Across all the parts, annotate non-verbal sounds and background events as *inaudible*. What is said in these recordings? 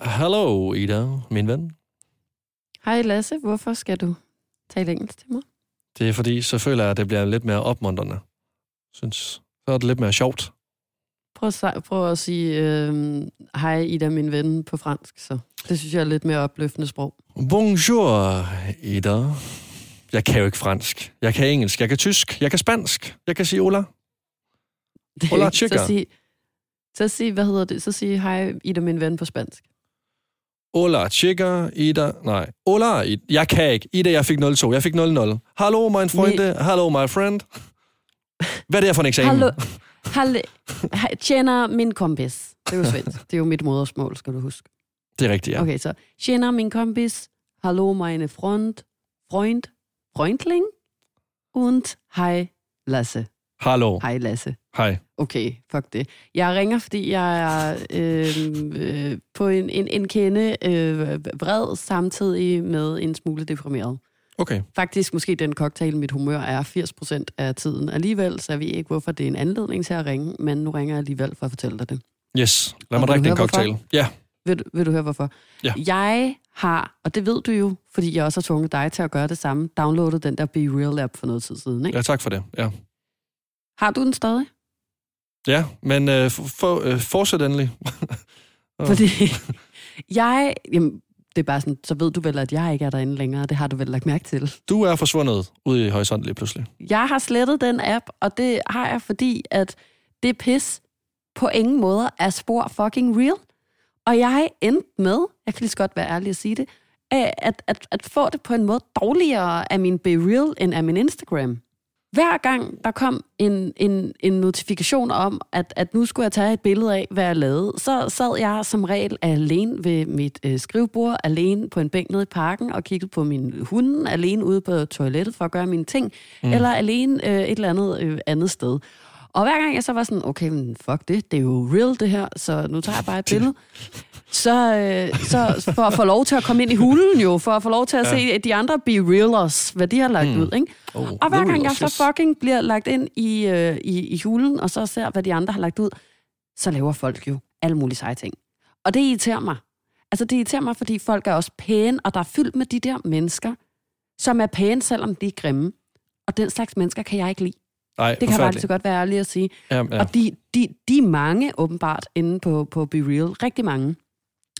Hallo, Ida, min ven. Hej Lasse, hvorfor skal du tale engelsk til mig? Det er fordi, så føler jeg, at det bliver lidt mere opmuntrende. Synes, så er det lidt mere sjovt. Prøv at, prøv at sige øh, hej Ida, min ven på fransk, så det synes jeg er lidt mere opløftende sprog. Bonjour, Ida. Jeg kan jo ikke fransk. Jeg kan engelsk, jeg kan tysk, jeg kan spansk. Jeg kan sige hola. *laughs* Hola, chica. så sig, så sig, hvad hedder det? Så sig hej Ida, min ven på spansk. Hola, chica, Ida. Nej, hola, Ida. Jeg kan ikke. Ida, jeg fik 0-2. Jeg fik 0-0. Hallo, my friend. Hallo, my friend. Hvad er det her for en eksamen? Hallo, hallo, tjener min kompis. Det er jo svensk. Det er jo mit modersmål, skal du huske. Det er rigtigt, ja. Okay, så tjener min kompis. Hallo, meine Freund. Freund. Freundling. Und hej Lasse. Hallo. Hej Lasse. Hej. Okay, fuck det. Jeg ringer, fordi jeg er øh, øh, på en, en, en kende øh, vred, samtidig med en smule deprimeret. Okay. Faktisk måske den cocktail, mit humør er 80% af tiden alligevel, så jeg ved ikke, hvorfor det er en anledning til at ringe, men nu ringer jeg alligevel for at fortælle dig det. Yes. Lad mig drikke den cocktail. Ja. Vil du, vil du høre, hvorfor? Ja. Jeg har, og det ved du jo, fordi jeg også har tvunget dig til at gøre det samme, downloadet den der Be Real app for noget tid siden. Ikke? ja, tak for det. Ja, Har du den stadig? ja men øh, for, for, øh, fortsæt endelig. *laughs* Fordi jeg, jamen, det er bare sådan, så ved du vel, at jeg ikke er derinde længere. Det har du vel lagt mærke til. Du er forsvundet ude i horisonten lige pludselig. Jeg har slettet den app, og det har jeg, fordi at det pis på ingen måde er spor fucking real. Og jeg endte med, jeg kan lige så godt være ærlig at sige det, at, at, at, at få det på en måde dårligere af min Be Real end af min Instagram. Hver gang der kom en, en, en notifikation om, at, at nu skulle jeg tage et billede af, hvad jeg lavede, så sad jeg som regel alene ved mit øh, skrivebord, alene på en bænk nede i parken og kiggede på min hunde, alene ude på toilettet for at gøre mine ting, mm. eller alene øh, et eller andet øh, andet sted. Og hver gang jeg så var sådan, okay, men fuck det, det er jo real det her, så nu tager jeg bare et billede. Så, øh, så for at få lov til at komme ind i hulen jo, for at få lov til at ja. se de andre be realers, hvad de har lagt mm. ud, ikke? Oh, Og hver gang jeg realers, så fucking bliver lagt ind i, øh, i, i hulen, og så ser, hvad de andre har lagt ud, så laver folk jo alle mulige seje ting. Og det irriterer mig. Altså, det irriterer mig, fordi folk er også pæne, og der er fyldt med de der mennesker, som er pæne, selvom de er grimme. Og den slags mennesker kan jeg ikke lide. Ej, Det kan faktisk godt være ærlig at sige. Ja, ja. Og de, de, de er mange, åbenbart, inde på, på Be Real. Rigtig mange.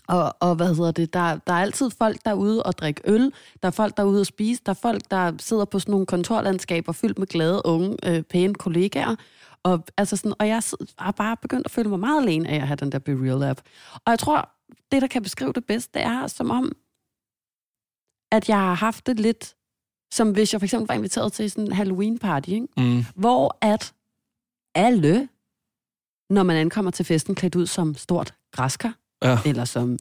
Og, og hvad hedder det? Der, der er altid folk derude og drikke øl. Der er folk derude og spise. Der er folk, der sidder på sådan nogle kontorlandskaber fyldt med glade, unge, øh, pæne kollegaer. Og, altså sådan, og jeg har bare begyndt at føle mig meget alene af at have den der Be Real app. Og jeg tror, det, der kan beskrive det bedst, det er som om, at jeg har haft det lidt, som hvis jeg for eksempel var inviteret til sådan en Halloween-party, ikke? Mm. hvor at alle, når man ankommer til festen, klædt ud som stort græskar, Ja. eller som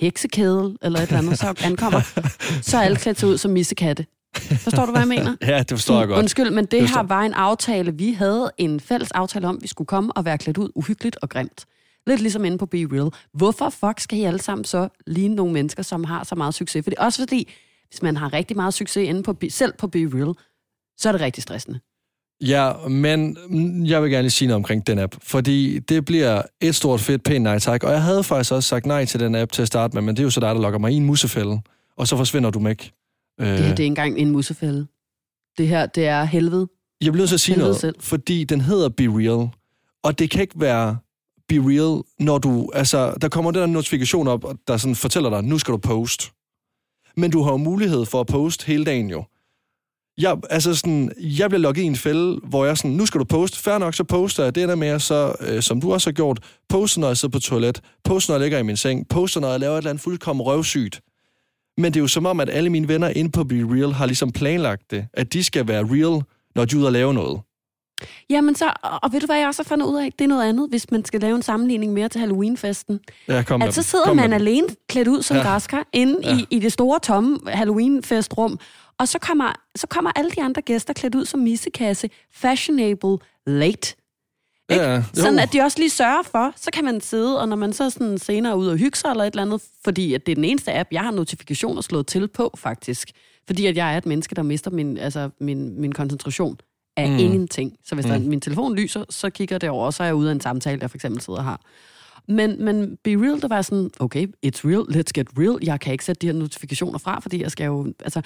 heksekedel, eller et eller andet, så ankommer, *laughs* så er alle klædt ud som missekatte. Forstår du, hvad jeg *laughs* mener? ja, det forstår jeg godt. Undskyld, men det Det her var en aftale. Vi havde en fælles aftale om, at vi skulle komme og være klædt ud uhyggeligt og grimt. Lidt ligesom inde på Be Real. Hvorfor fuck skal I alle sammen så ligne nogle mennesker, som har så meget succes? Fordi, også fordi, hvis man har rigtig meget succes inde på, selv på Be Real, så er det rigtig stressende. Ja, men jeg vil gerne lige sige noget omkring den app, fordi det bliver et stort fedt pænt nej tak, og jeg havde faktisk også sagt nej til den app til at starte med, men det er jo så dig, der lokker mig i en musefælde, og så forsvinder du mig. Øh, Det her, det er ikke engang en musefælde. Det her, det er helvede. Jeg bliver nødt til at sige Helvede noget, selv. fordi den hedder Be Real, og det kan ikke være Be Real, når du, altså, der kommer den der notifikation op, der sådan fortæller dig, nu skal du post. Men du har jo mulighed for at poste hele dagen jo. Jeg, altså sådan, jeg bliver logget i en fælde, hvor jeg sådan, nu skal du poste. fair nok, så poster jeg det der med, så, øh, som du også har gjort. Poster, når jeg sidder på toilet. Poster, når jeg ligger i min seng. Poster, når jeg laver et eller andet fuldkommen røvsygt. Men det er jo som om, at alle mine venner inde på Be Real har ligesom planlagt det, at de skal være real, når de er ude og lave noget. Jamen så, og, ved du hvad jeg også har fundet ud af? Det er noget andet, hvis man skal lave en sammenligning mere til Halloween-festen. Ja, kom med At så sidder Kom med man dem. alene klædt ud som Ja. græskar inde Ja. i, i det store, tomme Halloween-festrum. Og så kommer, så kommer alle de andre gæster klædt ud som missekasse, fashionable, late. Ikke? Ja. Sådan at de også lige sørger for, så kan man sidde, og når man så sådan senere er ude og hygge sig eller et eller andet, fordi at det er den eneste app, jeg har notifikationer slået til på faktisk, fordi at jeg er et menneske, der mister min, altså min, min koncentration af Mm. mm. ingenting. Så hvis mm. der, Mm. min telefon lyser, så kigger det over, og så er jeg ude af en samtale, jeg for eksempel sidder og har. Men, men Be Real, der var sådan, okay, it's real, let's get real. Jeg kan ikke sætte de her notifikationer fra, fordi jeg skal jo... Altså,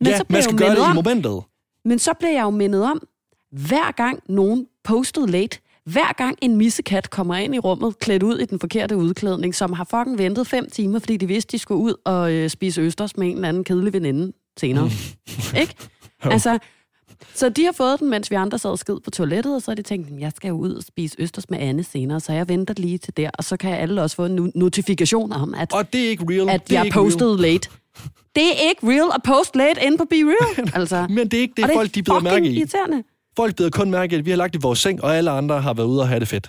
men ja, så man jeg skal jo gøre det mindet i om, momentet. men så blev jeg jo mindet om, hver gang nogen postede late, hver gang en missekat kommer ind i rummet, klædt ud i den forkerte udklædning, som har fucking ventet fem timer, fordi de vidste, de skulle ud og øh, spise østers med en eller anden kedelig veninde senere. Ikke? Jo. Altså, så de har fået den, mens vi andre sad skid på toilettet, og så har de tænkt, "Jamen, jeg skal jo ud og spise østers med Anne senere, så jeg venter lige til der, og så kan alle også få en no- notifikation om, at, Og det er ikke real. at det er jeg ikke real. postede late. Det er ikke real at poste late inde på Be Real. *laughs* Altså. Men det er ikke det, det folk de fucking mærke i. irriterende. Folk bider kun mærke at vi har lagt i vores seng, og alle andre har været ude og have det fedt.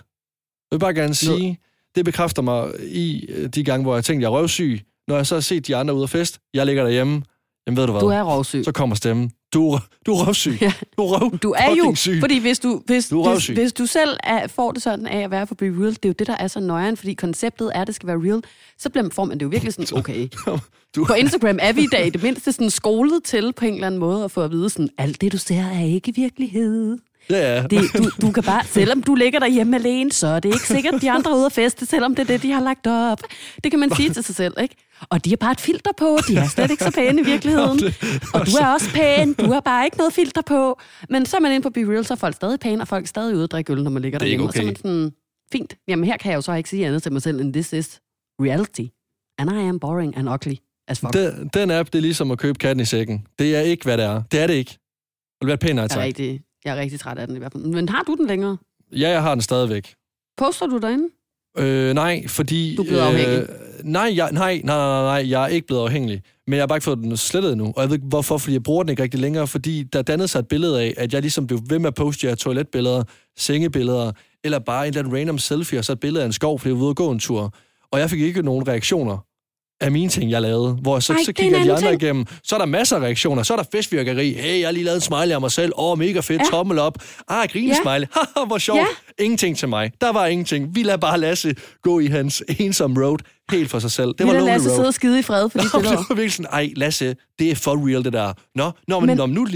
Jeg vil bare gerne sige, det bekræfter mig i øh, de gange, hvor jeg tænkte, jeg er røvsyg. Når jeg så har set de andre ude og fest, jeg ligger derhjemme, jamen ved du hvad, Du er rovsyg. så kommer stemmen. Du, du er røvsyg. Ja. Du er røv Du er jo, syg. fordi hvis du, hvis, Du er hvis, hvis du selv er, får det sådan af at være på Be Real, det er jo det, der er så nøjeren, fordi konceptet er, at det skal være real, så bliver, får man det jo virkelig sådan, okay. *laughs* Du- På Instagram er vi i dag det mindste sådan skolet til på en eller anden måde at få at vide sådan, alt det du ser er ikke virkelighed. Ja, ja. Det, du, du kan bare, selvom du ligger derhjemme alene, så er det ikke sikkert, de andre er ude at feste, selvom det er det, de har lagt op. Det kan man sige *laughs* til sig selv, ikke? Og de har bare et filter på, de er slet ikke så pæne i virkeligheden. *laughs* Og du er også pæn, du har bare ikke noget filter på. Men så er man inde på Be Real, så er folk stadig pæne, og folk er stadig ude og drikke øl, når man ligger Det er derhjemme. Og så er okay. man sådan, fint, jamen her kan jeg jo så ikke sige andet til mig selv, end this is reality. And I am boring and ugly as fuck. Den, den app, det er ligesom at købe katten i sækken. Det er ikke, hvad det er. Det er det ikke. Vil være et pænt nej, jeg, er tak. rigtig, jeg er rigtig træt af den i hvert fald. Men har du den længere? Ja, jeg har den stadigvæk. Poster du derinde? Øh, nej, fordi... Du er blevet afhængig. Øh, nej, jeg, nej, nej, nej, nej, jeg er ikke blevet afhængig. Men jeg har bare ikke fået den slettet endnu. Og jeg ved ikke hvorfor, fordi jeg bruger den ikke rigtig længere. Fordi der dannede sig et billede af, at jeg ligesom blev ved med at poste jer toiletbilleder, sengebilleder, eller bare en eller anden random selfie, og så et billede af en skov, fordi jeg var ude og gå en tur. Og jeg fik ikke nogen reaktioner af mine ting, jeg lavede. Hvor så, Ej, så er kigger de andre ting. igennem. Så er der masser af reaktioner. Så er der festvirkeri. Hey, jeg har lige lavet en smiley af mig selv. Åh, oh, mega fedt. Ja. Tommel op. Ah, grinesmiley. *laughs* Haha, hvor sjovt. Ja. Ingenting til mig. Der var ingenting. Vi lader bare Lasse gå i hans ensomme road helt for sig selv. Det Det var lonely Lasse road. sidde og skide i fred for de Nå, det *laughs* var virkelig sådan, ej, Lasse, det er for real, det der. Nå, nå men, men når, nu,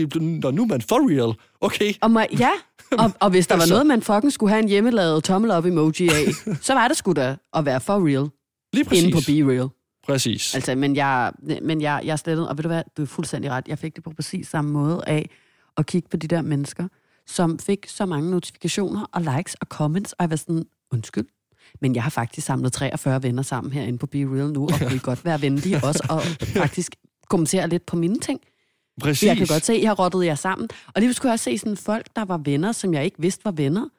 når nu er man for real. Okay, Og må, ja, og, og hvis der var *laughs* noget, man fucking skulle have en hjemmelavet tommel op emoji af, så var det sgu da at være for real lige præcis. inde på Be Real. Præcis. Altså, men jeg, men jeg, jeg slettet, og ved du hvad, du er fuldstændig ret. Jeg fik det på præcis samme måde af at kigge på de der mennesker, som fik så mange notifikationer og likes og comments, og jeg var sådan, undskyld, men jeg har faktisk samlet 43 venner sammen herinde på Be Real nu, og kunne I godt være venlige også, og *laughs* faktisk kommentere lidt på mine ting. Præcis. Jeg kan godt se, at jeg har rottet jer sammen. Og lige skulle jeg også se sådan folk, der var venner, som jeg ikke vidste var venner.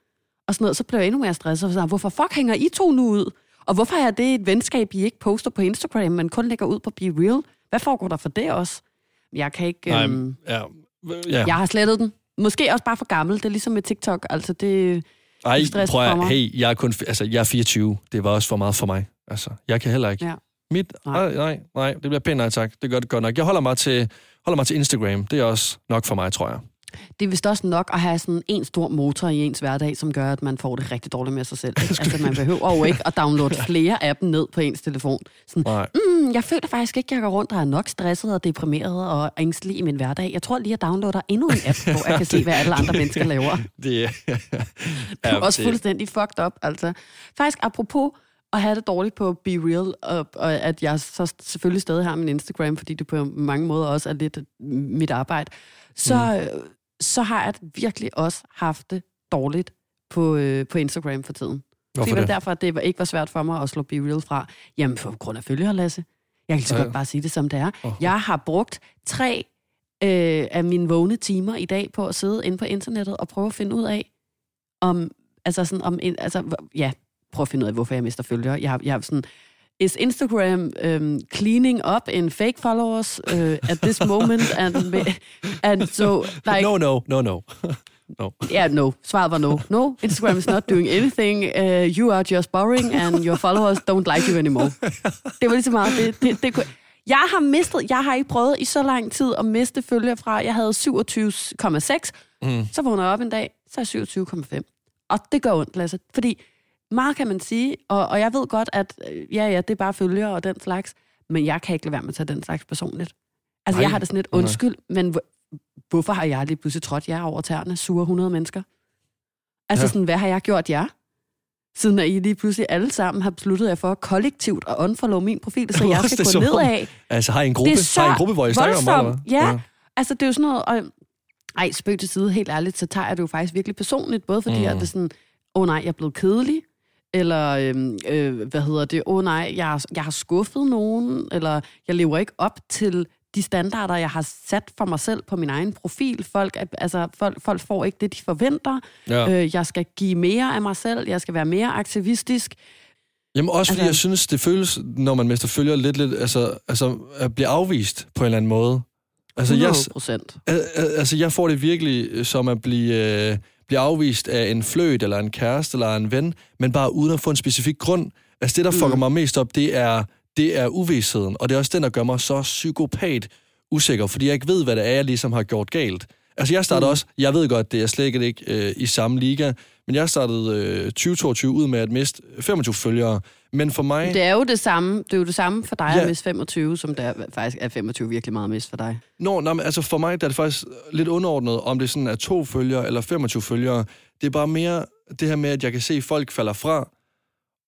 Og sådan noget, så blev jeg endnu mere stresset. Og så, hvorfor fuck hænger I to nu ud? Og hvorfor er det et venskab, I ikke poster på Instagram, men kun lægger ud på Be Real? Hvad foregår der for det også? Jeg kan ikke... Nej, øhm, ja. ja. Jeg har slettet den. Måske også bare for gammel. Det er ligesom med TikTok. Altså, det... Ej, stress prøv at, hey, jeg er kun, altså, jeg er 24. Det var også for meget for mig. Altså, jeg kan heller ikke. Ja. Mit, Nej. nej. nej, nej, det bliver pænt nej tak. Det gør det godt nok. Jeg holder mig til, holder mig til Instagram. Det er også nok for mig, tror jeg. Det er vist også nok at have sådan en stor motor i ens hverdag, som gør, at man får det rigtig dårligt med sig selv. ikke? *laughs* Altså, man behøver jo ikke at downloade flere af dem ned på ens telefon. Sådan, Nej. mm, jeg føler faktisk ikke, at jeg går rundt og er nok stresset og deprimeret og ængstelig i min hverdag. Jeg tror lige, at jeg downloader endnu en app, hvor jeg kan *laughs* se, hvad alle andre mennesker laver. Det *laughs* er... Det er også fuldstændig fucked up, altså. Faktisk apropos at have det dårligt på Be Real, og, og at jeg så selvfølgelig stadig har min Instagram, fordi det på mange måder også er lidt mit arbejde, så, mm. Så har jeg virkelig også haft det dårligt på, øh, på Instagram for tiden. Hvorfor det var det? derfor, at det ikke var svært for mig at slå Be Real fra. Jamen, for grund af følgere, Lasse. Jeg kan så Ja. godt bare sige det, som det er. Åh. Jeg har brugt tre øh, af mine vågne timer i dag på at sidde inde på internettet og prøve at finde ud af, om, altså sådan, om, en- altså, ja, prøve at finde ud af, hvorfor jeg mister følgere. Jeg har, jeg har sådan, is Instagram um, cleaning up in fake followers uh, at this moment? And, and so, like, No, no, no, no. *laughs* no. Ja, no. Svaret var no. No, Instagram is not doing anything. Uh, you are just boring, and your followers don't like you anymore. Det var lige så meget. Det, det, det, kunne- jeg har mistet, jeg har ikke prøvet i så lang tid at miste følgere fra, jeg havde 27,6. Mm. Så vågner jeg op en dag, så er jeg 27,5. Og det gør ondt, Lasse. Fordi meget kan man sige, og, og jeg ved godt, at øh, ja, ja, det er bare følgere og den slags, men jeg kan ikke lade være med at tage den slags personligt. Altså, Nej. jeg har det sådan lidt Nej. undskyld, men hvor- hvorfor har jeg lige pludselig trådt jer over tæerne, sure 100 mennesker? Altså Ja. sådan, hvad har jeg gjort jer? Siden at I lige pludselig alle sammen har besluttet jer for kollektivt at unfollow min profil, så *laughs* jeg skal gå om- nedad. Altså, har I en gruppe? Det er så har I en gruppe, hvor I snakker om voldsomt. hvad? Ja. Altså, det er jo sådan noget... Og, ej, spøg til side, helt ærligt, så tager jeg det jo faktisk virkelig personligt. Både fordi, Mm. at det er sådan, åh oh, nej, jeg er blevet kedelig. Eller, øhm, øh, hvad hedder det, åh oh, nej, jeg, jeg har skuffet nogen. Eller, jeg lever ikke op til de standarder, jeg har sat for mig selv på min egen profil. Folk, altså, folk, folk får ikke det, de forventer. Ja. Øh, jeg skal give mere af mig selv. Jeg skal være mere aktivistisk. Jamen også fordi Altså- jeg synes, det føles, når man mister følger lidt, lidt altså, altså at blive afvist på en eller anden måde. Altså, 100 jeg, procent. al- altså, jeg får det virkelig øh, som at blive, øh, blive afvist af en fløjt, eller en kæreste, eller en ven, men bare uden at få en specifik grund. Altså det, der fucker Mm. mig mest op, det er, det er uvidsheden, og det er også den, der gør mig så psykopat usikker, fordi jeg ikke ved, hvad det er, jeg ligesom har gjort galt. Altså jeg startede Mm. også, jeg ved godt, det er slet ikke øh, i samme liga, men jeg startede øh, 2022 ud med at miste 25 følgere. Men for mig... Det er jo det samme, det er jo det samme for dig Ja. at miste 25, som det er, faktisk er 25 virkelig meget at miste for dig. Nå, nej, men altså for mig der er det faktisk lidt underordnet, om det sådan er to følgere eller 25 følgere. Det er bare mere det her med, at jeg kan se, at folk falder fra,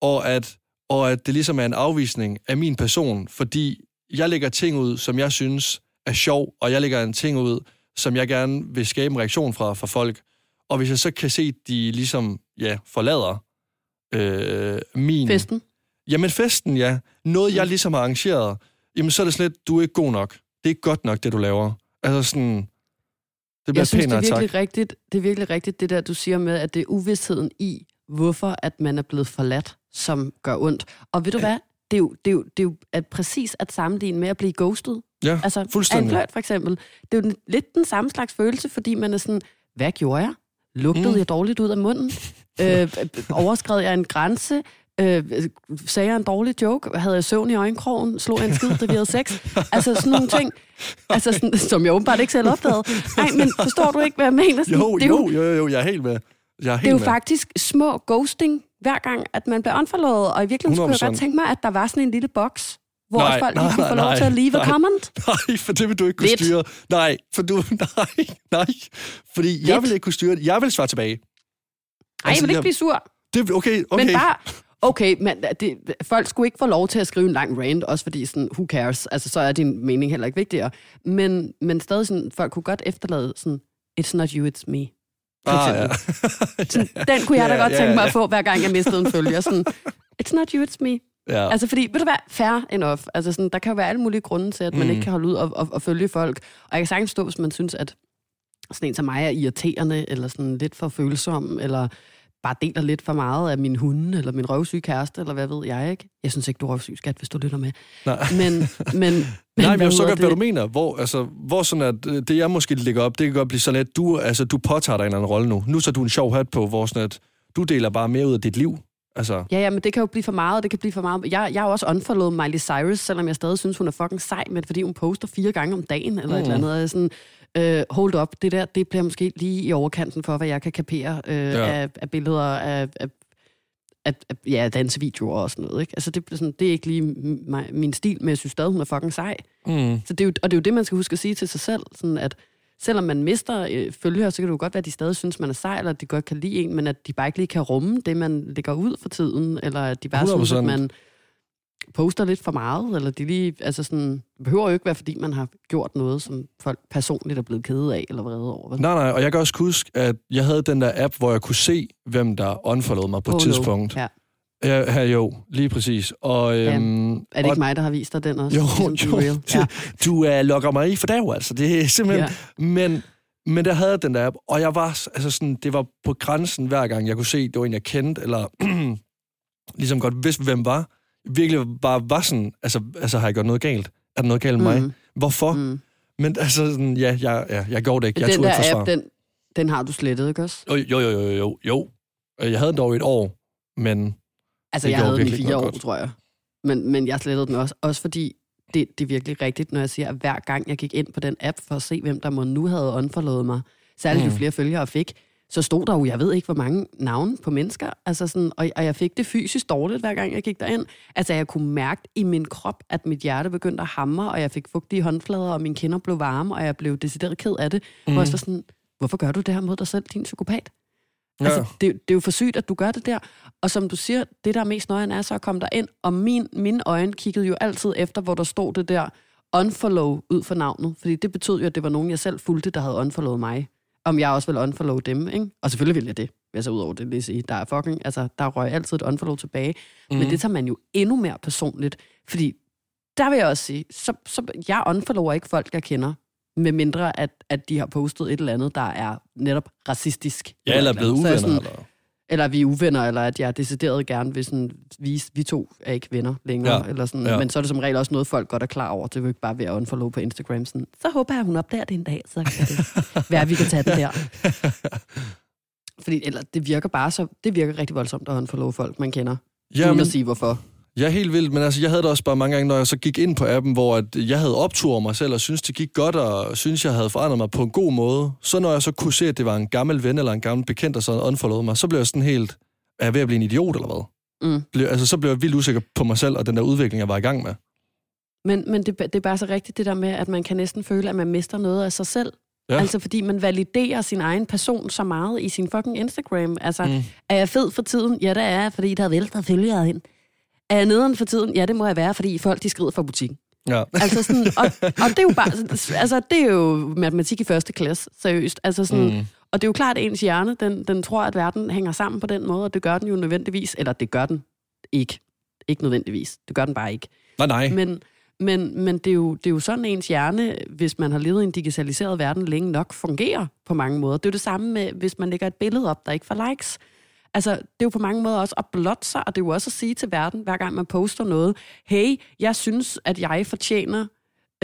og at, og at det ligesom er en afvisning af min person, fordi jeg lægger ting ud, som jeg synes er sjov, og jeg lægger en ting ud, som jeg gerne vil skabe en reaktion fra, fra folk. Og hvis jeg så kan se, at de ligesom, ja, forlader øh, min... Festen. Jamen festen, ja. Noget, jeg ligesom har arrangeret, jamen så er det slet, du er ikke god nok. Det er ikke godt nok, det du laver. Altså sådan, det bliver Jeg synes, det er, tak. virkelig rigtigt, det er virkelig rigtigt, det der, du siger med, at det er uvidsheden i, hvorfor at man er blevet forladt, som gør ondt. Og ved du hvad? Det er jo, det er jo, det er jo at præcis at sammenligne med at blive ghostet. Ja, Altså, fuldstændig. flirt, for eksempel. Det er jo lidt den samme slags følelse, fordi man er sådan, hvad gjorde jeg? Lugtede Mm. mm. jeg dårligt ud af munden? *laughs* øh, overskred jeg en grænse? Øh, sagde jeg en dårlig joke? Havde jeg søvn i øjenkrogen? Slog jeg en skid, da vi havde sex? Altså sådan nogle ting, altså sådan, som jeg åbenbart ikke selv opdagede. Nej, men forstår du ikke, hvad jeg mener? Sådan, Jo, det er jo, jo, jo, jo, jeg er helt med. Jeg er det helt er jo med. faktisk små ghosting, hver gang, at man bliver unfollowet. Og i virkeligheden skulle jeg 100%. godt tænke mig, at der var sådan en lille boks, hvor Nej, folk nej, lige kunne nej, få lov nej, til at leave nej. a comment. Nej, for det vil du ikke kunne Lidt. styre. Nej, for du... *laughs* Nej, nej. Fordi jeg Lidt. vil ikke kunne styre det. Jeg vil svare tilbage. Ej, jeg vil ikke jeg, blive sur. det, okay, okay. Men bare, okay, men det, folk skulle ikke få lov til at skrive en lang rant, også fordi sådan, who cares? Altså, så er din mening heller ikke vigtigere. Men, men stadig sådan, folk kunne godt efterlade sådan, it's not you, it's me. Ah, ja. Sådan, den kunne jeg da Ja, godt ja, tænke mig ja. at få, hver gang jeg mistede en følger. Sådan, it's not you, it's me. ja. Altså, fordi, ved du hvad, fair enough. Altså, sådan, der kan jo være alle mulige grunde til, at man Mm. ikke kan holde ud og, og, og følge folk. Og jeg kan sagtens forstå, hvis man synes, at sådan en som mig er irriterende, eller sådan lidt for følsom, eller bare deler lidt for meget af min hunde, eller min røvsyge kæreste, eller hvad ved jeg ikke. Jeg synes ikke, du er røvsyg, skat, hvis du lytter med. Nej. Men, *laughs* men, Nej, men jeg hedder godt, hvad du mener. Hvor, altså, hvor sådan at øh, det, jeg måske lægger op, det kan godt blive sådan, at du, altså, du påtager dig en eller anden rolle nu. Nu så du en sjov hat på, hvor sådan at du deler bare mere ud af dit liv. Altså, Ja, ja, men det kan jo blive for meget, det kan blive for meget. Jeg, jeg har også unfollowet Miley Cyrus, selvom jeg stadig synes, hun er fucking sej, men fordi hun poster fire gange om dagen, eller mm. et eller andet. Jeg er sådan, øh, hold up, det der, det bliver måske lige i overkanten for, hvad jeg kan kapere øh, Ja. af, af billeder af, af, af, af ja, dansevideoer og sådan noget. Ikke? Altså, det, sådan, det er ikke lige mi- min stil, men jeg synes stadig, hun er fucking sej. mm, Så det er jo, og det er jo det, man skal huske at sige til sig selv, sådan at selvom man mister øh, følgere, så kan det jo godt være, at de stadig synes, man er sej, eller at de godt kan lide en, men at de bare ikke lige kan rumme det, man lægger ud for tiden, eller at de bare 100%. synes, at man poster lidt for meget, eller de lige, altså sådan, behøver jo ikke være, fordi man har gjort noget, som folk personligt er blevet kede af, eller vrede over. Vel? nej, nej, og jeg kan også huske, at jeg havde den der app, hvor jeg kunne se, hvem der unfollowede mig på et no. tidspunkt. Ja. Ja, her jo, lige præcis. Og, øhm, Er det ikke mig, der har vist dig den også? Jo, Ligesom jo. Real? Ja. *laughs* Du uh, lokker mig i for dag, altså. Det er simpelthen... Ja. Men, men der havde jeg den der app, og jeg var, altså sådan, det var på grænsen hver gang, jeg kunne se, det var en, jeg kendte, eller *clears throat* ligesom godt vidste, hvem var. Virkelig bare var sådan, altså, altså har jeg gjort noget galt? Er der noget galt med mig? Mm, Hvorfor? mm. Men altså, sådan, ja, jeg, ja, jeg gjorde det ikke. Jeg Den tog der forsvar. app, den, den har du slettet, ikke også? Jo, jo, jo, jo, jo, jo. Jeg havde den dog et år, men Altså, jeg havde den i fire år, godt. tror jeg. Men, men jeg slettede den også, også fordi det, det er virkelig rigtigt, når jeg siger, at hver gang jeg gik ind på den app for at se, hvem der må nu havde unfollowet mig, særligt mm. jo flere følgere jeg fik, så stod der jo, jeg ved ikke, hvor mange navne på mennesker, altså sådan, og, og jeg fik det fysisk dårligt, hver gang jeg gik derind. Altså, jeg kunne mærke i min krop, at mit hjerte begyndte at hamre, og jeg fik fugtige håndflader, og mine kinder blev varme, og jeg blev decideret ked af det. Mm. Hvor jeg var sådan, hvorfor gør du det her mod dig selv, din psykopat? Ja. Altså, det, det er jo for sygt, at du gør det der. Og som du siger, det der er mest nøjeren er så at komme der ind, og min, mine øjne kiggede jo altid efter, hvor der stod det der unfollow ud for navnet. Fordi det betød jo, at det var nogen, jeg selv fulgte, der havde unfollowet mig. Om jeg også ville unfollow dem, ikke? Og selvfølgelig ville jeg det, vil jeg ud over det lige sige. Der er fucking, altså, der røg altid et unfollow tilbage. Mm. Men mhm. det tager man jo endnu mere personligt. Fordi der vil jeg også sige, så, så jeg unfollower ikke folk, jeg kender med mindre at, at de har postet et eller andet, der er netop racistisk. Ja, eller, eller blevet uvenner. Eller? Eller vi er uvenner, eller at jeg decideret gerne vil sådan vise, vi to er ikke venner længere. Ja. Eller sådan. Ja. Men så er det som regel også noget, folk godt er klar over. Det vil ikke bare være unfollow på Instagram. Sådan. Så håber jeg, hun opdager det en dag, så kan det *laughs* være, vi kan tage det der. Fordi eller, det virker bare så, det virker rigtig voldsomt at unfollow folk, man kender. Ja, uden at sige hvorfor. Ja, helt vildt, men altså, jeg havde det også bare mange gange, når jeg så gik ind på appen, hvor at jeg havde optur mig selv, og synes det gik godt, og synes jeg havde forandret mig på en god måde. Så når jeg så kunne se, at det var en gammel ven eller en gammel bekendt, der så unfollowede mig, så blev jeg sådan helt, er jeg ved at blive en idiot, eller hvad? Mm. Blev, altså, så blev jeg vildt usikker på mig selv, og den der udvikling, jeg var i gang med. Men, men det, det er bare så rigtigt, det der med, at man kan næsten føle, at man mister noget af sig selv. Ja. Altså fordi man validerer sin egen person så meget i sin fucking Instagram. Altså, mm. er jeg fed for tiden? Ja, det er jeg, fordi der er vælter følgere ind. Er jeg nederen for tiden? Ja, det må jeg være, fordi folk de skrider fra butikken. Ja. Altså sådan, og, *laughs* og det er jo bare, altså det er jo matematik i første klasse, seriøst. Altså sådan, mm. Og det er jo klart, at ens hjerne, den, den tror, at verden hænger sammen på den måde, og det gør den jo nødvendigvis, eller det gør den ikke. Ikke nødvendigvis. Det gør den bare ikke. Nej, nej. Men, men, men det, er jo, det er jo sådan, ens hjerne, hvis man har levet i en digitaliseret verden længe nok, fungerer på mange måder. Det er jo det samme med, hvis man lægger et billede op, der ikke får likes. Altså, det er jo på mange måder også at blotte sig, og det er jo også at sige til verden, hver gang man poster noget, hey, jeg synes, at jeg fortjener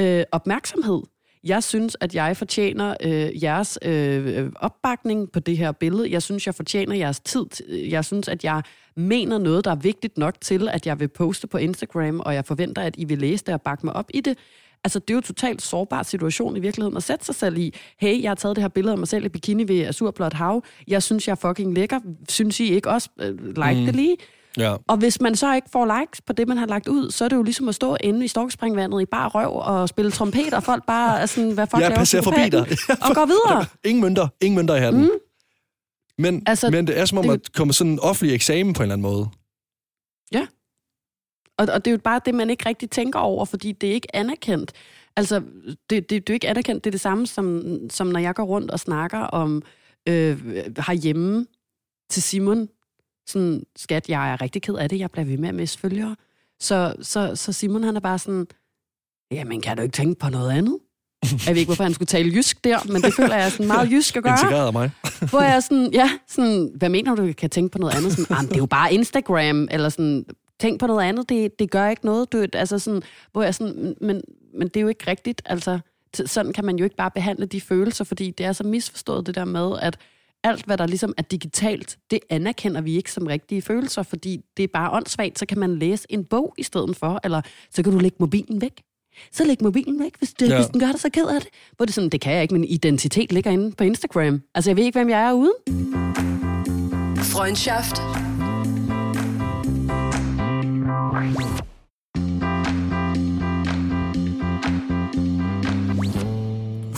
øh, opmærksomhed. Jeg synes, at jeg fortjener øh, jeres øh, opbakning på det her billede. Jeg synes, jeg fortjener jeres tid. Jeg synes, at jeg mener noget, der er vigtigt nok til, at jeg vil poste på Instagram, og jeg forventer, at I vil læse det og bakke mig op i det. Altså, det er jo en totalt sårbar situation i virkeligheden at sætte sig selv i. Hey, jeg har taget det her billede af mig selv i bikini ved Azurblåt Hav. Jeg synes, jeg er fucking lækker. Synes I ikke også? Uh, like mm. det lige. Ja. Og hvis man så ikke får likes på det, man har lagt ud, så er det jo ligesom at stå inde i storkspringvandet i bare røv og spille trompet, og folk bare er sådan, hvad fuck ja, passerer forbi dig. og går videre. *laughs* ingen mønter, ingen mønter i hatten. Mm. Men, altså, men det er som om det, at komme sådan en offentlig eksamen på en eller anden måde. Ja. Og, og det er jo bare det, man ikke rigtig tænker over, fordi det er ikke anerkendt. Altså, det, det, det er jo ikke anerkendt. Det er det samme, som, som når jeg går rundt og snakker om øh, herhjemme til Simon. Sådan, skat, jeg er rigtig ked af det. Jeg bliver ved med at miste følgere. Så, så, så Simon, han er bare sådan, jamen, kan du ikke tænke på noget andet? Jeg ved ikke, hvorfor han skulle tale jysk der, men det føler jeg er sådan meget jysk at gøre. Integreret af mig. hvor jeg sådan, ja, sådan, hvad mener du, du kan tænke på noget andet? Sådan, ah, det er jo bare Instagram, eller sådan, tænk på noget andet, det, det gør ikke noget. Du, altså sådan, hvor jeg sådan, men, men det er jo ikke rigtigt. Altså, sådan kan man jo ikke bare behandle de følelser, fordi det er så misforstået det der med, at alt, hvad der ligesom er digitalt, det anerkender vi ikke som rigtige følelser, fordi det er bare åndssvagt, så kan man læse en bog i stedet for, eller så kan du lægge mobilen væk. Så læg mobilen væk, hvis, det, ja. hvis den gør dig så ked af det. Hvor det sådan, det kan jeg ikke, men identitet ligger inde på Instagram. Altså, jeg ved ikke, hvem jeg er uden. Freundschaft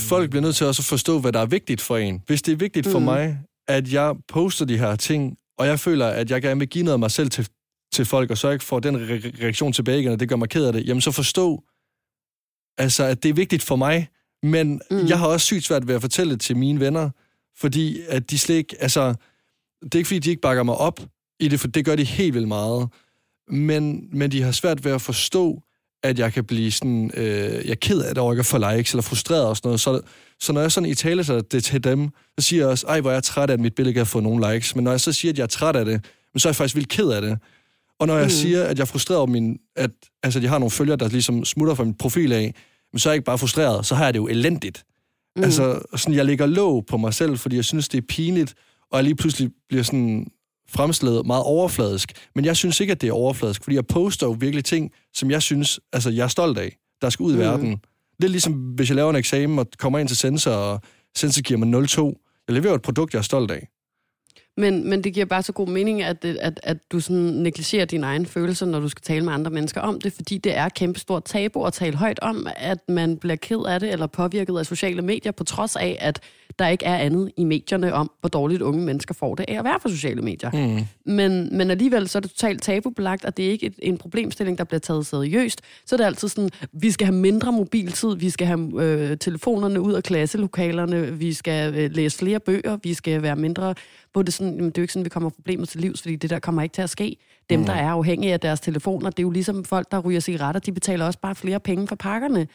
folk bliver nødt til også at forstå, hvad der er vigtigt for en. Hvis det er vigtigt mm. for mig, at jeg poster de her ting, og jeg føler, at jeg gerne vil give noget af mig selv til, til folk, og så ikke får den re- reaktion tilbage igen, og det gør mig ked af det, jamen så forstå, altså, at det er vigtigt for mig, men mm. jeg har også sygt svært ved at fortælle det til mine venner, fordi at de slet ikke, altså, det er ikke fordi, de ikke bakker mig op i det, for det gør de helt vildt meget, men, men de har svært ved at forstå, at jeg kan blive sådan, øh, jeg er ked af det over ikke at få likes, eller frustreret og sådan noget. Så, så når jeg sådan i tale så det til dem, så siger jeg også, ej, hvor er jeg træt af, at mit billede kan få nogle likes. Men når jeg så siger, at jeg er træt af det, så er jeg faktisk vildt ked af det. Og når jeg mm. siger, at jeg er frustreret over min, at, altså, at jeg har nogle følgere, der ligesom smutter fra min profil af, men så er jeg ikke bare frustreret, så har jeg det jo elendigt. Mm. Altså, sådan, jeg lægger låg på mig selv, fordi jeg synes, det er pinligt, og jeg lige pludselig bliver sådan fremstillet meget overfladisk. Men jeg synes ikke, at det er overfladisk, fordi jeg poster jo virkelig ting, som jeg synes, altså jeg er stolt af, der skal ud i mm. verden. Lidt ligesom, hvis jeg laver en eksamen og kommer ind til sensor, og sensor giver mig 0,2. Jeg leverer et produkt, jeg er stolt af. Men, men det giver bare så god mening, at, at, at du sådan negligerer dine egne følelser, når du skal tale med andre mennesker om det, fordi det er kæmpestort tabu at tale højt om, at man bliver ked af det eller påvirket af sociale medier, på trods af, at der ikke er andet i medierne om, hvor dårligt unge mennesker får det af at være på sociale medier. Mm. Men, men alligevel så er det totalt tabubelagt, og det er ikke et, en problemstilling, der bliver taget seriøst. Så er det altid sådan, vi skal have mindre mobiltid, vi skal have øh, telefonerne ud af klasselokalerne, vi skal øh, læse flere bøger, vi skal være mindre hvor det, sådan, jamen, det er jo ikke sådan, vi kommer problemet til livs, fordi det der kommer ikke til at ske. Dem, mm. der er afhængige af deres telefoner, det er jo ligesom folk, der ryger cigaretter, de betaler også bare flere penge for pakkerne.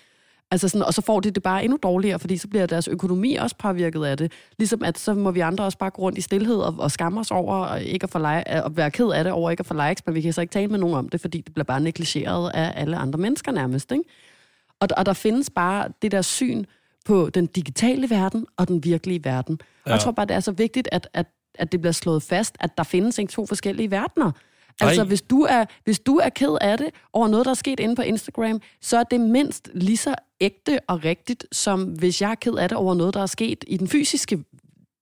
Altså sådan, og så får de det bare endnu dårligere, fordi så bliver deres økonomi også påvirket af det. Ligesom at så må vi andre også bare gå rundt i stillhed og, og skamme os over og ikke at, få like, og være ked af det over ikke at få likes, men vi kan så ikke tale med nogen om det, fordi det bliver bare negligeret af alle andre mennesker nærmest. Ikke? Og, og der findes bare det der syn på den digitale verden og den virkelige verden. Ja. Og jeg tror bare, det er så vigtigt, at, at at det bliver slået fast, at der findes ikke to forskellige verdener. Altså, hvis du, er, hvis du er ked af det over noget, der er sket inde på Instagram, så er det mindst lige så ægte og rigtigt, som hvis jeg er ked af det over noget, der er sket i den fysiske,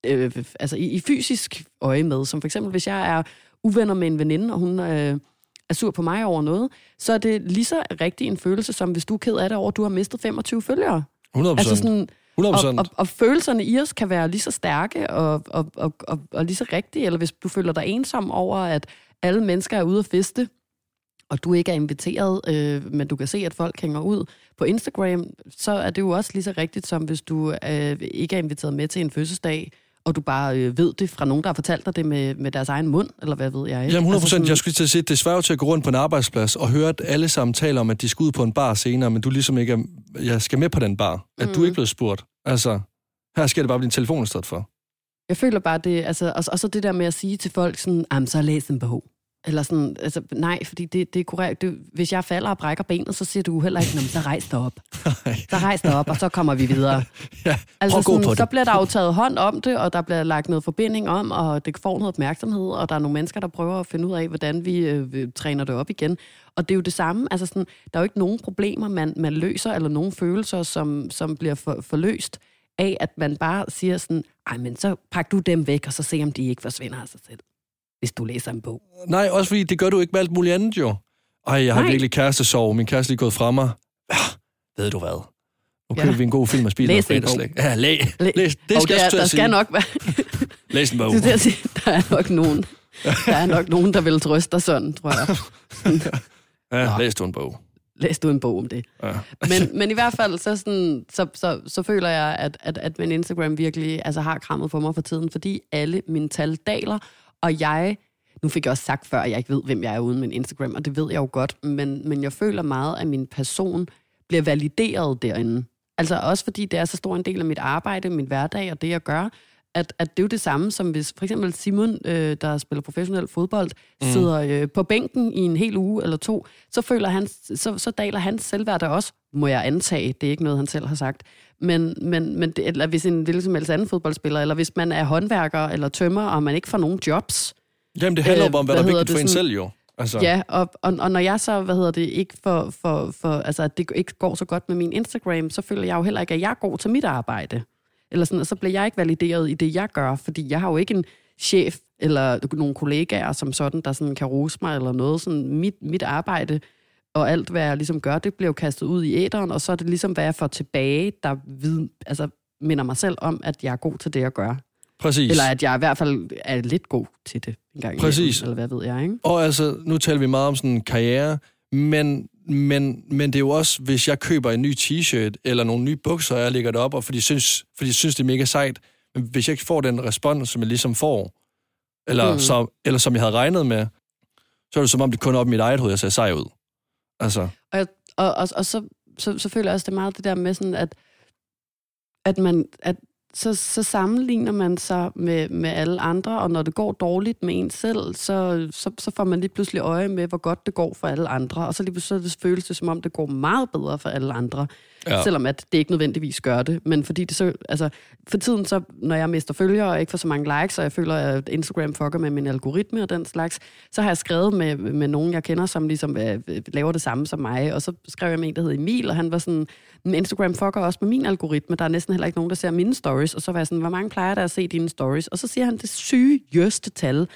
øh, altså i, i fysisk øje med. Som for eksempel, hvis jeg er uvenner med en veninde, og hun øh, er sur på mig over noget, så er det lige så rigtig en følelse, som hvis du er ked af det over, at du har mistet 25 følgere. 100%. Altså sådan, 100%. Og, og, og følelserne i os kan være lige så stærke og, og, og, og, og lige så rigtige, eller hvis du føler dig ensom over, at alle mennesker er ude at feste, og du ikke er inviteret, øh, men du kan se, at folk hænger ud på Instagram, så er det jo også lige så rigtigt, som hvis du øh, ikke er inviteret med til en fødselsdag, og du bare øh, ved det fra nogen, der har fortalt dig det med, med deres egen mund, eller hvad ved jeg? Jamen 100 altså sådan... Jeg skulle til at sige, det svarer jo til at gå rundt på en arbejdsplads og høre, at alle sammen taler om, at de skal ud på en bar senere, men du ligesom ikke er, jeg skal med på den bar. At mm. du ikke blevet spurgt. Altså, her skal det bare blive en telefon i stedet for. Jeg føler bare det, altså, og, og så det der med at sige til folk sådan, jamen så læs en bog. Eller sådan, altså nej, fordi det, det er korrekt. Det, hvis jeg falder og brækker benet, så siger du heller ikke, så rejs dig op. så rejs dig op, og så kommer vi videre. *laughs* ja, altså sådan, så bliver der jo taget hånd om det, og der bliver lagt noget forbinding om, og det får noget opmærksomhed, og der er nogle mennesker, der prøver at finde ud af, hvordan vi øh, træner det op igen. Og det er jo det samme, altså sådan, der er jo ikke nogen problemer, man, man løser, eller nogen følelser, som, som bliver for, forløst af, at man bare siger sådan, ej, men så pak du dem væk, og så se, om de ikke forsvinder af sig selv hvis du læser en bog. Nej, også fordi det gør du ikke med alt muligt andet jo. Ej, jeg har Nej. virkelig kærestesorg. Min kæreste er lige gået fra mig. Ja, ved du hvad? Nu køber ja. vi en god film og spiser en bog. Ja, læ. Læs. Det skal okay, jeg Der skal nok være... *laughs* Læs en bog. *laughs* Det er sige, der er nok nogen, der er nok nogen, der vil trøste dig sådan, tror jeg. *laughs* ja, læs du en bog. Læs du en bog om det. Ja. men, men i hvert fald, så, sådan, så, så, så føler jeg, at, at, at min Instagram virkelig altså, har krammet på mig for tiden, fordi alle mine tal daler, og jeg, nu fik jeg også sagt før, at jeg ikke ved, hvem jeg er uden min Instagram, og det ved jeg jo godt, men, men jeg føler meget, at min person bliver valideret derinde. Altså også fordi det er så stor en del af mit arbejde, min hverdag og det, jeg gør, at, at det er jo det samme, som hvis for eksempel Simon, øh, der spiller professionel fodbold, mm. sidder øh, på bænken i en hel uge eller to, så føler han, så, så daler hans selvværd også, må jeg antage. Det er ikke noget, han selv har sagt. Men, men, men det, eller hvis en hvilken som helst anden fodboldspiller, eller hvis man er håndværker eller tømmer, og man ikke får nogen jobs. Jamen, det handler øh, om, hvad, hvad der er vigtigt for en selv, jo. Altså. Ja, og, og, og når jeg så, hvad hedder det, ikke for, for, for, altså at det ikke går så godt med min Instagram, så føler jeg jo heller ikke, at jeg er god til mit arbejde. Eller sådan, og så bliver jeg ikke valideret i det, jeg gør, fordi jeg har jo ikke en chef eller nogle kollegaer som sådan, der sådan kan rose mig eller noget. Sådan mit, mit arbejde og alt, hvad jeg ligesom gør, det bliver jo kastet ud i æderen, og så er det ligesom, hvad jeg får tilbage, der vid, altså, minder mig selv om, at jeg er god til det, jeg gør. Præcis. Eller at jeg i hvert fald er lidt god til det en gang Præcis. eller hvad ved jeg, ikke? Og altså, nu taler vi meget om sådan en karriere, men, men, men det er jo også, hvis jeg køber en ny t-shirt eller nogle nye bukser, og jeg lægger det op, og fordi jeg synes, fordi jeg synes det er mega sejt, men hvis jeg ikke får den respons, som jeg ligesom får, eller, mm. så, eller som jeg havde regnet med, så er det som om, det kun er op i mit eget hoved, jeg ser sej ud. Altså. Og, og, og, og så, så, så føler jeg også, det meget det der med sådan, at, at man, at så, så sammenligner man sig med, med alle andre, og når det går dårligt med en selv, så, så, så får man lige pludselig øje med, hvor godt det går for alle andre, og så lige pludselig så føles det, som om det går meget bedre for alle andre, ja. selvom at det ikke nødvendigvis gør det, men fordi det så, altså, for tiden så, når jeg mister følgere og ikke får så mange likes, og jeg føler, at Instagram fucker med min algoritme og den slags, så har jeg skrevet med, med nogen, jeg kender, som ligesom øh, laver det samme som mig, og så skrev jeg med en, der hedder Emil, og han var sådan, Men Instagram fucker også med min algoritme. Der er næsten heller ikke nogen, der ser mine stories. Og så var jeg sådan, hvor mange plejer der at se dine stories? Og så siger han det sygeste tal.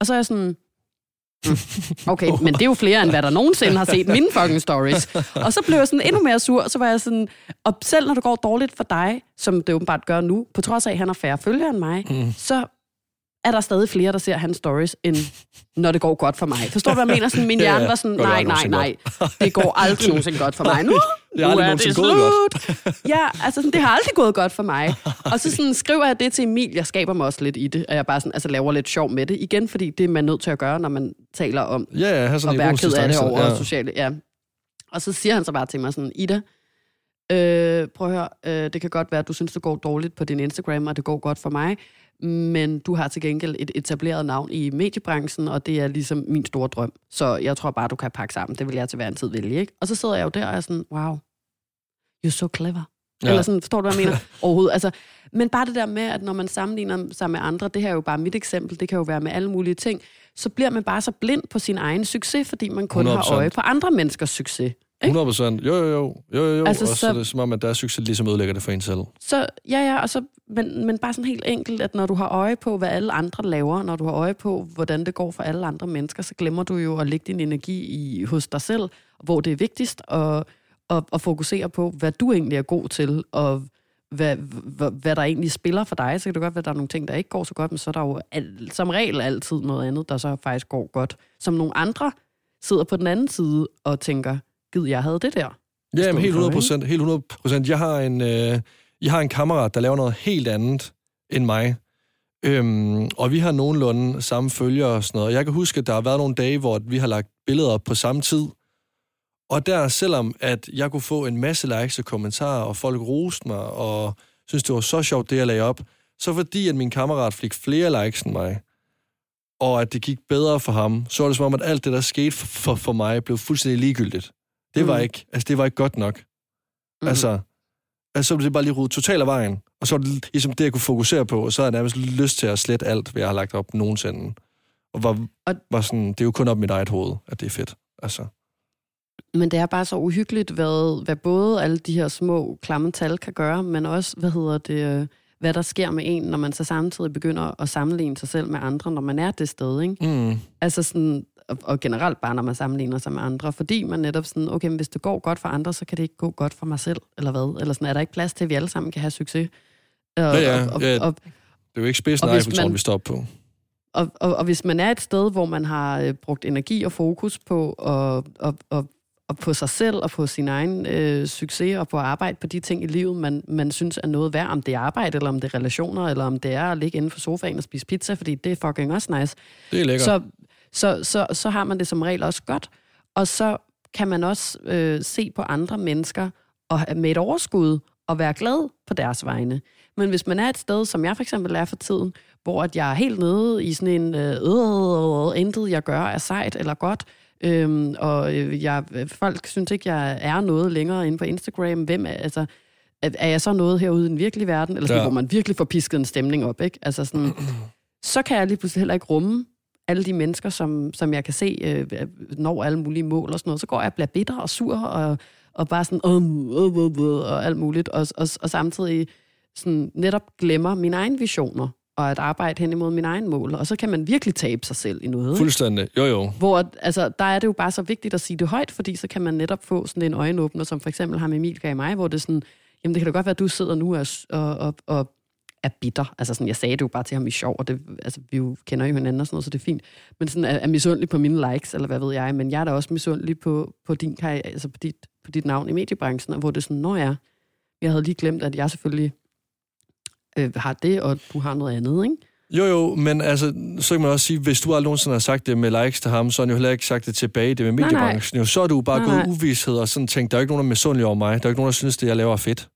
Og så er jeg sådan, "Mm, Okay, *laughs* men det er jo flere, end hvad der nogensinde har set mine fucking stories. Og så blev jeg sådan endnu mere sur, og så var jeg sådan, og selv når det går dårligt for dig, som det åbenbart gør nu, på trods af, at han har færre følgere end mig, mm. så er der stadig flere, der ser hans stories, end når det går godt for mig. Forstår du, hvad jeg mener? Sådan, min hjerne var sådan, nej, nej, nej, det går aldrig nogensinde godt for mig. Nu, er nu er det slut. Ja, altså sådan, det har aldrig gået godt for mig. Og så sådan, skriver jeg det til Emil, jeg skaber mig også lidt i det, og jeg bare sådan, altså, laver lidt sjov med det. Igen, fordi det er man nødt til at gøre, når man taler om Ja, ja, sådan og være ked af det over ja. sociale. Ja. Og så siger han så bare til mig sådan, Ida, øh, prøv at høre, øh, det kan godt være, at du synes, det går dårligt på din Instagram, og det går godt for mig, men du har til gengæld et etableret navn i mediebranchen, og det er ligesom min store drøm. Så jeg tror bare, du kan pakke sammen. Det vil jeg til hver en tid vælge, ikke? Og så sidder jeg jo der og er sådan, wow, you're so clever. Ja. Eller sådan, forstår du, hvad jeg mener? *laughs* Overhovedet. Altså, men bare det der med, at når man sammenligner sig med andre, det her er jo bare mit eksempel, det kan jo være med alle mulige ting, så bliver man bare så blind på sin egen succes, fordi man kun 100%. har øje på andre menneskers succes. Ikke? 100 procent. Jo, jo, jo. jo, jo, jo. Altså, Altså, og så, så- er det som om, at deres succes ligesom ødelægger det for en selv. Så ja, ja, og så, men, men bare sådan helt enkelt, at når du har øje på, hvad alle andre laver, når du har øje på, hvordan det går for alle andre mennesker, så glemmer du jo at lægge din energi i, hos dig selv, hvor det er vigtigst, og, og, og fokusere på, hvad du egentlig er god til, og hvad, hvad, hvad der egentlig spiller for dig. Så kan det godt være, at der er nogle ting, der ikke går så godt, men så er der jo al, som regel altid noget andet, der så faktisk går godt. Som nogle andre sidder på den anden side og tænker, gid jeg havde det der. Ja, stedet men helt for, 100 procent. Helt 100 procent. Jeg har en, øh, jeg har en kammerat, der laver noget helt andet end mig. Øhm, og vi har nogenlunde samme følgere og sådan noget. Og jeg kan huske, at der har været nogle dage, hvor vi har lagt billeder op på samme tid. Og der, selvom at jeg kunne få en masse likes og kommentarer, og folk roste mig, og synes det var så sjovt, det jeg lagde op, så fordi, at min kammerat fik flere likes end mig, og at det gik bedre for ham, så var det som om, at alt det, der skete for, for, for mig, blev fuldstændig ligegyldigt. Det var Mm. ikke, altså det var ikke godt nok. Mhm. Altså, altså, så blev det bare lige ryddet totalt af vejen. Og så var det ligesom det, jeg kunne fokusere på, og så havde jeg nærmest lyst til at slette alt, hvad jeg har lagt op nogensinde. Og var, Og- var sådan, det er jo kun op i mit eget hoved, at det er fedt. Altså, Men det er bare så uhyggeligt, hvad, hvad både alle de her små klamme tal kan gøre, men også, hvad hedder det, øh, hvad der sker med en, når man så samtidig begynder at sammenligne sig selv med andre, når man er det sted, ikke? mm, Altså sådan, og, og generelt bare, når man sammenligner sig med andre, fordi man netop sådan, okay, men hvis det går godt for andre, så kan det ikke gå godt for mig selv, eller hvad? Eller sådan, er der ikke plads til, at vi alle sammen kan have succes? Og, Ja, ja, og, og, ja. og, det er jo ikke spidsen af hvis Eiffeltårn, man- vi står på. og, og, og hvis man er et sted, hvor man har øh, brugt energi og fokus på og, og, og, og på sig selv og på sin egen øh, succes og på at arbejde på de ting i livet, man, man synes er noget værd, om det er arbejde, eller om det er relationer, eller om det er at ligge inden for sofaen og spise pizza, fordi det er fucking også nice, Det er lækkert. så, så, så, så har man det som regel også godt. Og så kan man også øh, se på andre mennesker og med et overskud og være glad på deres vegne. Men hvis man er et sted, som jeg for eksempel er for tiden, hvor at jeg er helt nede i sådan en øh, øh, intet jeg gør er sejt eller godt, øhm, og øh, jeg, folk synes ikke, jeg er noget længere inde på Instagram. Hvem er, altså, er, er jeg så noget herude i den virkelige verden? Eller sådan, Ja. hvor man virkelig får pisket en stemning op, ikke? Altså sådan, *clears throat* så kan jeg lige pludselig heller ikke rumme alle de mennesker, som, som jeg kan se øh, når alle mulige mål og sådan noget. Så går jeg og bliver bitter og sur og, og bare sådan uh, uh, uh, og alt muligt. Og, og, og samtidig sådan netop glemmer mine egne visioner og at arbejde hen imod mine egne mål. Og så kan man virkelig tabe sig selv i noget. Fuldstændig. Jo, jo. Hvor altså, der er det jo bare så vigtigt at sige det højt, fordi så kan man netop få sådan en øjenåbner, som for eksempel har med Emil gav mig, hvor det er sådan, jamen det kan da godt være, at du sidder nu og, og, og, og er bitter. Altså sådan, jeg sagde det jo bare til ham i sjov, og det, altså, vi jo kender jo hinanden og sådan noget, så det er fint. Men sådan er, er misundelig på mine likes, eller hvad ved jeg, men jeg er da også misundelig på, på din karriere, altså på dit, på dit navn i mediebranchen, og hvor det er sådan, når jeg, jeg havde lige glemt, at jeg selvfølgelig øh, har det, og du har noget andet, ikke? Jo, jo, men altså, så kan man også sige, hvis du aldrig nogensinde har sagt det med likes til ham, så har han jo heller ikke sagt det tilbage, det med nej. mediebranchen. Jo, så er du bare Nej, gået nej. uvidshed og sådan tænkt, der er ikke nogen, der er misundelig over mig. Der er jo ikke nogen, der synes, det jeg laver er fedt.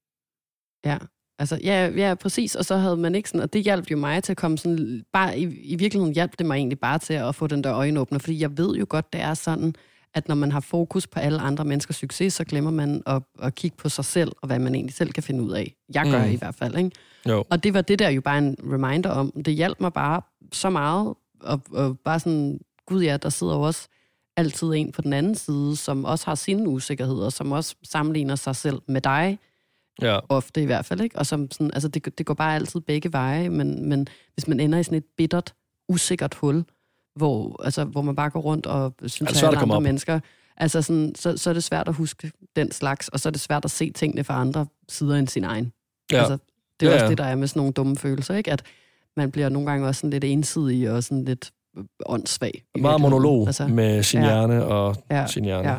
Ja, altså, ja, ja, præcis. Og så havde man ikke sådan, og det hjalp jo mig til at komme sådan, bare i, i virkeligheden hjalp det mig egentlig bare til at få den der øjenåbner, fordi jeg ved jo godt, det er sådan, at når man har fokus på alle andre menneskers succes, så glemmer man at, at kigge på sig selv, og hvad man egentlig selv kan finde ud af. Jeg gør Mm. i hvert fald, ikke? Jo. Og det var det der jo bare en reminder om. Det hjalp mig bare så meget, og, og bare sådan, gud ja, der sidder jo også altid en på den anden side, som også har sine usikkerheder, som også sammenligner sig selv med dig, Ja. ofte i hvert fald, ikke? Og som sådan, altså det, det går bare altid begge veje, men, men hvis man ender i sådan et bittert, usikkert hul, hvor, altså, hvor man bare går rundt og synes, det at alle andre op? mennesker, altså sådan, så, så er det svært at huske den slags, og så er det svært at se tingene fra andre sider end sin egen. Ja. Altså, det er Ja, også ja. det, der er med sådan nogle dumme følelser, ikke? At man bliver nogle gange også sådan lidt ensidig og sådan lidt åndssvag. Meget monolog Altså, altså, med sin ja. hjerne og Ja, sin hjerne. ja.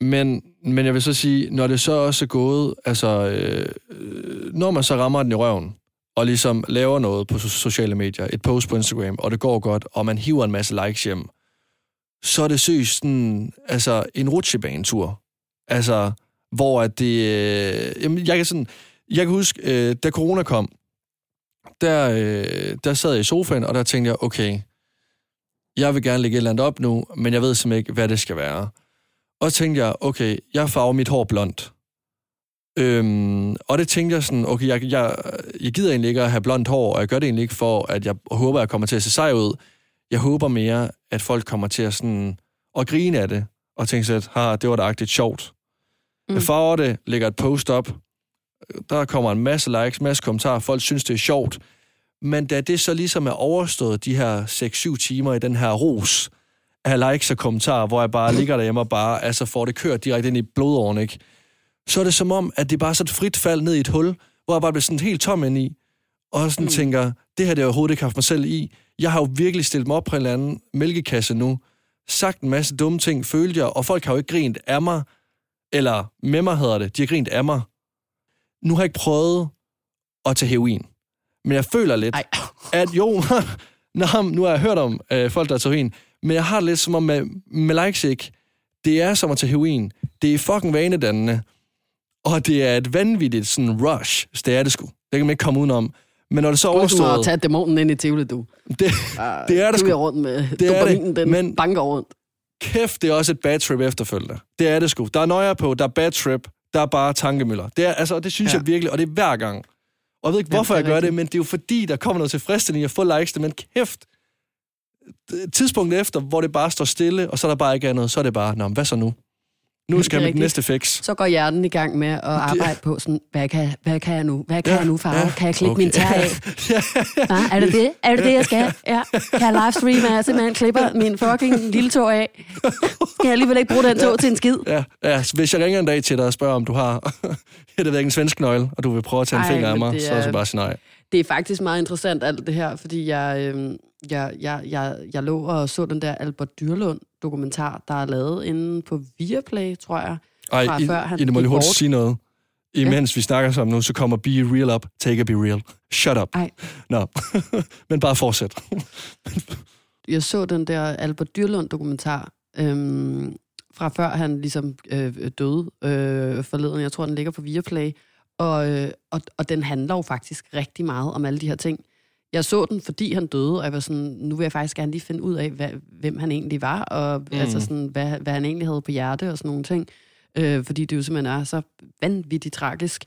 Men, men jeg vil så sige, når det så også er gået, altså, øh, når man så rammer den i røven, og ligesom laver noget på sociale medier, et post på Instagram, og det går godt, og man hiver en masse likes hjem, så er det seriøst sådan, altså, en rutsjebanetur. Altså, hvor at det... Øh, jamen, jeg kan sådan... Jeg kan huske, øh, da corona kom, der, øh, der sad jeg i sofaen, og der tænkte jeg, okay, jeg vil gerne lægge et eller andet op nu, men jeg ved simpelthen ikke, hvad det skal være. Og så tænkte jeg, okay, jeg farver mit hår blondt. Øhm, og det tænkte jeg sådan, okay, jeg, jeg, jeg gider egentlig ikke at have blondt hår, og jeg gør det egentlig ikke for, at jeg håber, at jeg kommer til at se sej ud. Jeg håber mere, at folk kommer til at, sådan, at grine af det, og tænke sig, at ha, det var da agtigt sjovt. Mm. Jeg farver det, lægger et post op, der kommer en masse likes, masse kommentarer, folk synes, det er sjovt. Men da det så ligesom er overstået, de her 6-7 timer i den her ros af likes og kommentarer, hvor jeg bare ligger derhjemme og bare altså får det kørt direkte ind i blodåren, ikke? så er det som om, at det bare er så et frit fald ned i et hul, hvor jeg bare bliver sådan helt tom ind i, og sådan mm. tænker, det her det har jeg overhovedet ikke haft mig selv i. Jeg har jo virkelig stillet mig op på en eller anden mælkekasse nu, sagt en masse dumme ting, følte jeg, og folk har jo ikke grint af mig, eller med mig hedder det, de har grint af mig. Nu har jeg ikke prøvet at tage heroin, men jeg føler lidt, Ej. at jo, *laughs* Nå, nu har jeg hørt om øh, folk, der tager heroin, men jeg har det lidt som om med, med likes ikke, det er som at tage heroin. Det er fucking vanedannende. Og det er et vanvittigt sådan rush, det er det sgu. Det kan man ikke komme udenom. Men når det så er Du at overstået... tage dæmonen ind i Tivoli, du. Det, det er det sgu. rundt med Det er dopaminen, det, den men- banker rundt. Kæft, det er også et bad trip efterfølgende. Det er det sgu. Der er nøjer på, der er bad trip, der er bare tankemøller. Det, er, altså, det synes Ja. jeg virkelig, og det er hver gang. Og jeg ved ikke, hvorfor det jeg gør det, rigtigt. men det er jo fordi, der kommer noget tilfredsstillende i at få likes, men kæft, tidspunktet efter, hvor det bare står stille, og så er der bare ikke andet, så er det bare, nå, hvad så nu? Nu skal det er jeg rigtigt. næste fix. Så går hjernen i gang med at arbejde på sådan, hvad kan, hvad kan jeg nu? Hvad kan Ja, jeg nu, far? ja, Kan jeg klippe okay. min tær af? *laughs* Ja, er det det? Er det det, jeg skal? Ja. Kan jeg livestreame, at jeg simpelthen klipper min fucking lille tog af? Skal jeg alligevel ikke bruge den tog til en skid? Ja, ja, hvis jeg ringer en dag til dig og spørger, om du har *laughs* jeg ved ikke, en svensk nøgle, og du vil prøve at tage en Ej, finger af mig, det så er- jeg bare sige nej. Det er faktisk meget interessant alt det her, fordi jeg, øh, jeg, jeg, jeg, jeg lå og så den der Albert Dyrlund dokumentar, der er lavet inde på Viaplay, tror jeg. Ej, fra I, før han I, må lige hurtigt sige noget. Imens vi snakker sammen nu, så kommer Be Real up, Take a Be Real. Shut up. Ej. Nå, *laughs* men bare fortsæt. jeg så den der Albert Dyrlund dokumentar, øhm, fra før han ligesom øh, døde øh, forleden. Jeg tror, den ligger på Viaplay. Og, øh, og, og den handler jo faktisk rigtig meget om alle de her ting. Jeg så den, fordi han døde, og jeg var sådan, nu vil jeg faktisk gerne lige finde ud af, hvad, hvem han egentlig var, og mm. altså sådan, hvad, hvad han egentlig havde på hjerte og sådan nogle ting. Øh, fordi det jo simpelthen er så vanvittigt tragisk.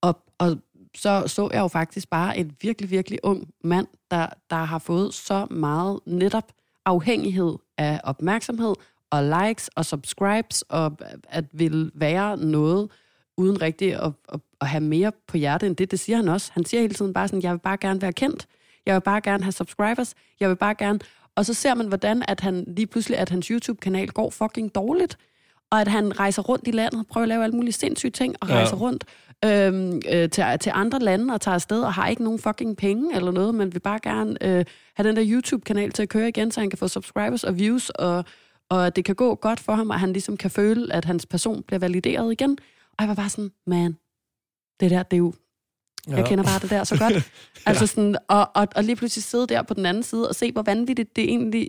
Og, og så så jeg jo faktisk bare en virkelig, virkelig ung mand, der, der har fået så meget netop afhængighed af opmærksomhed og likes og subscribes, og at vil være noget, uden rigtig at, at, at have mere på hjertet end det. Det siger han også. Han siger hele tiden bare sådan, jeg vil bare gerne være kendt. Jeg vil bare gerne have subscribers. Jeg vil bare gerne... Og så ser man, hvordan at han lige pludselig, at hans YouTube-kanal går fucking dårligt. Og at han rejser rundt i landet og prøver at lave alle mulige sindssyge ting, og Ja. rejser rundt øhm, øh, til, til andre lande og tager afsted og har ikke nogen fucking penge eller noget, men vil bare gerne øh, have den der YouTube-kanal til at køre igen, så han kan få subscribers og views, og, og det kan gå godt for ham, og han ligesom kan føle, at hans person bliver valideret igen. Og jeg var bare sådan, man, det der, det er jo Ja. Jeg kender bare det der så godt. Altså sådan, og, og, og lige pludselig sidde der på den anden side og se, hvor vanvittigt det egentlig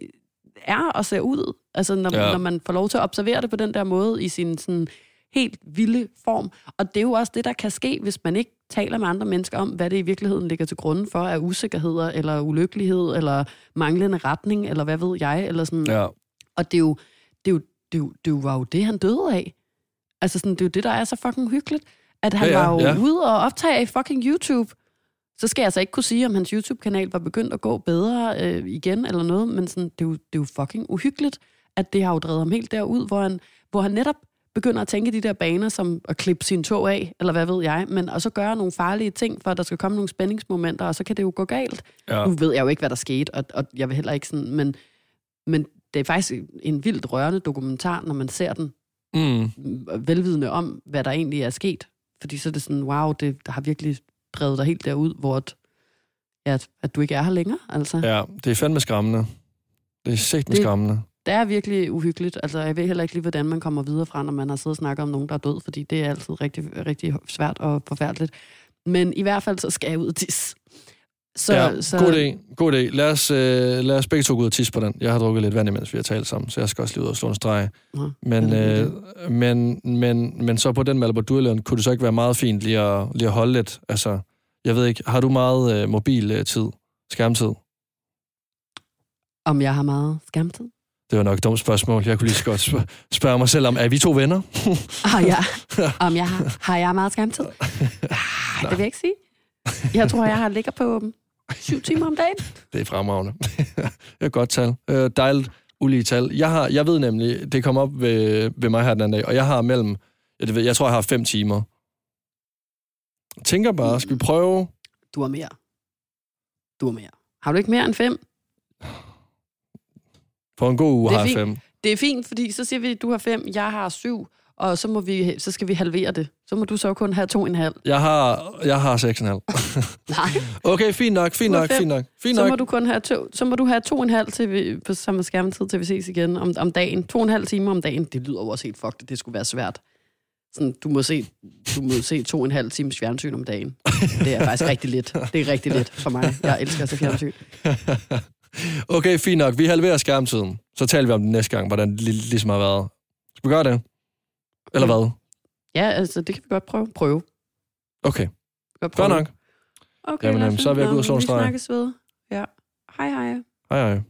er at se ud. Altså når, ja. Ja. når man får lov til at observere det på den der måde i sin sådan helt vilde form. Og det er jo også det, der kan ske, hvis man ikke taler med andre mennesker om, hvad det i virkeligheden ligger til grund for af usikkerheder, eller ulykkelighed, eller manglende retning, eller hvad ved jeg, eller sådan. Ja. Og det er jo, det er jo, det er jo, det var jo det, han døde af. Altså sådan, det er jo det, der er så fucking hyggeligt. At han Ja, ja, var jo ja. ude og optage i fucking YouTube. Så skal jeg altså ikke kunne sige, om hans YouTube-kanal var begyndt at gå bedre øh, igen eller noget, men sådan, det, er jo, det er jo fucking uhyggeligt, at det har jo drevet ham helt derud, hvor han, hvor han netop begynder at tænke de der baner som at klippe sin tog af, eller hvad ved jeg, men og så gøre nogle farlige ting, for at der skal komme nogle spændingsmomenter, og så kan det jo gå galt. Ja. Nu ved jeg jo ikke, hvad der skete, og, og jeg vil heller ikke sådan, men, men det er faktisk en vildt rørende dokumentar, når man ser den Mm. velvidende om, hvad der egentlig er sket. Fordi så er det sådan, wow, det har virkelig drevet dig helt derud, hvor at, ja, at, at du ikke er her længere. Altså. Ja. det er fandme skræmmende. Det er sæt med skræmmende. Det er virkelig uhyggeligt. Altså, jeg ved heller ikke lige, hvordan man kommer videre fra, når man har siddet og snakket om nogen, der er død, fordi det er altid rigtig, rigtig svært og forfærdeligt. Men i hvert fald, så skal jeg ud og tisse. Så, ja, så, god idé. God idé. Lad os, øh, lad os begge to gå ud og tisse på den. Jeg har drukket lidt vand, imens vi har talt sammen, så jeg skal også lige ud og slå en streg. Men, Ja, er øh, men, men, men så på den Malibu Durland, kunne det så ikke være meget fint lige at, lige at holde lidt? Altså, jeg ved ikke, har du meget øh, mobil-tid? Skærmtid? Om jeg har meget skærmtid? Det var nok et dumt spørgsmål. Jeg kunne lige så godt spørge, spørge mig selv om, er vi to venner? *laughs* Har jeg, *laughs* om jeg har, har jeg meget skærmtid? Ah, det vil jeg ikke sige. Jeg tror, jeg har ligger på um, syv timer om dagen. Det er fremragende. *laughs* det er et godt tal. Øh, dejligt ulige tal. Jeg, har, jeg ved nemlig, det kom op ved, ved mig her den anden dag, og jeg har mellem, jeg, ved, jeg tror, jeg har fem timer. Tænker bare, skal vi prøve? Du har mere. Du har mere. Har du ikke mere end fem? For en god uge Det er har jeg fint. fem. Det er fint, fordi så siger vi, at du har fem, jeg har syv, og så, må vi, så skal vi halvere det. Så må du så kun have to en halv. Jeg har, jeg har 6,5. Nej, Okay, fint nok, fint nok, fint nok. Fint så må nok. du kun have to, så må du have to en halv til vi, på samme skærmtid, til vi ses igen om, om dagen. To en halv time om dagen. Det lyder jo også helt fucked, det skulle være svært. Sådan, du, må se, du må se to og en halv times fjernsyn om dagen. Det er faktisk rigtig lidt. Det er rigtig lidt for mig. Jeg elsker at se fjernsyn. Okay, fint nok. Vi halverer skærmtiden. Så taler vi om det næste gang, hvordan det lig- ligesom har været. Skal vi gøre det? Eller hvad? Ja, altså, det kan vi godt prøve. Prøve. Okay, Godt prøve. nok. Okay, Jamen, så er vi ved at gå ud og slå en streg. Vi snakkes ved. Ja. Hej, hej. Hej hej.